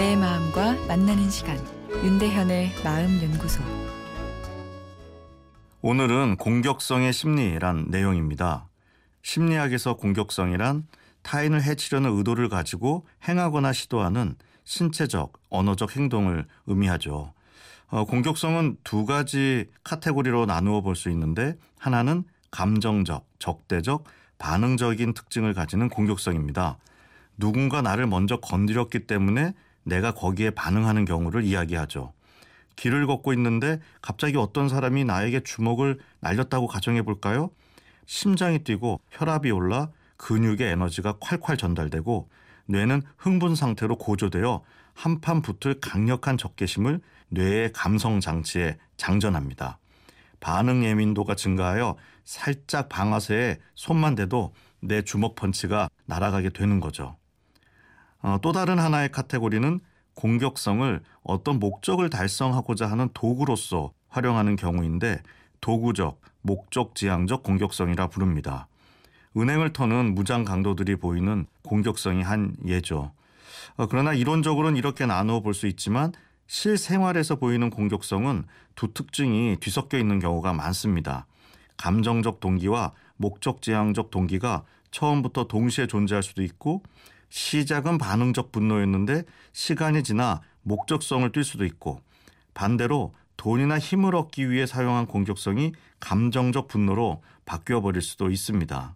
만나는 시간 윤대현의 마음 연구소 오늘은 공격성의 심리란 내용입니다. 심리학에서 공격성이란 타인을 해치려는 의도를 가지고 행하거나 시도하는 신체적, 언어적 행동을 의미하죠. 어, 공격성은 두 가지 카테고리로 나누어 볼 수 있는데 하나는 감정적, 적대적, 반응적인 특징을 가지는 공격성입니다. 누군가 나를 먼저 건드렸기 때문에 내가 거기에 반응하는 경우를 이야기하죠. 길을 걷고 있는데 갑자기 어떤 사람이 나에게 주먹을 날렸다고 가정해 볼까요? 심장이 뛰고 혈압이 올라 근육의 에너지가 콸콸 전달되고 뇌는 흥분 상태로 고조되어 한판 붙을 강력한 적개심을 뇌의 감성 장치에 장전합니다. 반응 예민도가 증가하여 살짝 방아쇠에 손만 대도 내 주먹 펀치가 날아가게 되는 거죠. 어, 또 다른 하나의 카테고리는 공격성을 어떤 목적을 달성하고자 하는 도구로서 활용하는 경우인데 도구적, 목적지향적 공격성이라 부릅니다. 은행을 터는 무장 강도들이 보이는 공격성이 한 예죠. 어, 그러나 이론적으로는 이렇게 나누어 볼 수 있지만 실생활에서 보이는 공격성은 두 특징이 뒤섞여 있는 경우가 많습니다. 감정적 동기와 목적지향적 동기가 처음부터 동시에 존재할 수도 있고 시작은 반응적 분노였는데 시간이 지나 목적성을 띨 수도 있고 반대로 돈이나 힘을 얻기 위해 사용한 공격성이 감정적 분노로 바뀌어 버릴 수도 있습니다.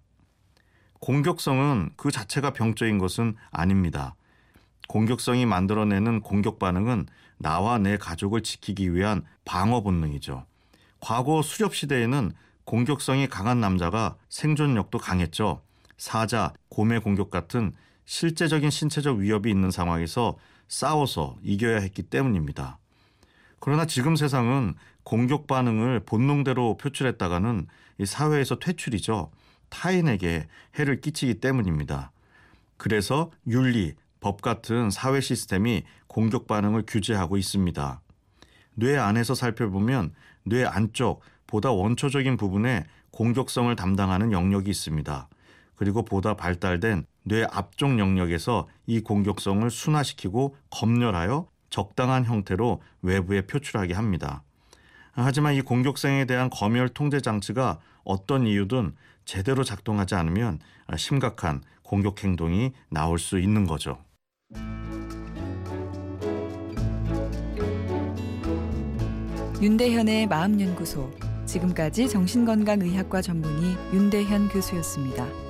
공격성은 그 자체가 병적인 것은 아닙니다. 공격성이 만들어내는 공격 반응은 나와 내 가족을 지키기 위한 방어 본능이죠. 과거 수렵 시대에는 공격성이 강한 남자가 생존력도 강했죠. 사자, 곰의 공격 같은 실제적인 신체적 위협이 있는 상황에서 싸워서 이겨야 했기 때문입니다. 그러나 지금 세상은 공격 반응을 본능대로 표출했다가는 이 사회에서 퇴출이죠. 타인에게 해를 끼치기 때문입니다. 그래서 윤리, 법 같은 사회 시스템이 공격 반응을 규제하고 있습니다. 뇌 안에서 살펴보면 뇌 안쪽 보다 원초적인 부분에 공격성을 담당하는 영역이 있습니다. 그리고 보다 발달된 뇌 앞쪽 영역에서 이 공격성을 순화시키고 검열하여 적당한 형태로 외부에 표출하게 합니다. 하지만 이 공격성에 대한 검열 통제 장치가 어떤 이유든 제대로 작동하지 않으면 심각한 공격 행동이 나올 수 있는 거죠. 윤대현의 마음연구소 지금까지 정신건강의학과 전문의 윤대현 교수였습니다.